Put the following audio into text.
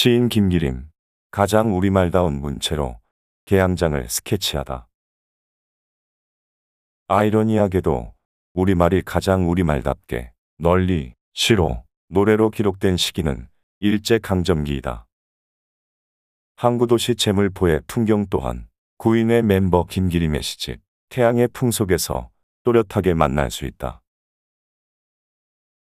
시인 김기림. 가장 우리말다운 문체로 개항장을 스케치하다. 아이러니하게도 우리말이 가장 우리말답게 널리 시로 노래로 기록된 시기는 일제강점기이다. 항구도시 재물포의 풍경 또한 구인의 멤버 김기림의 시집 태양의 풍속에서 또렷하게 만날 수 있다.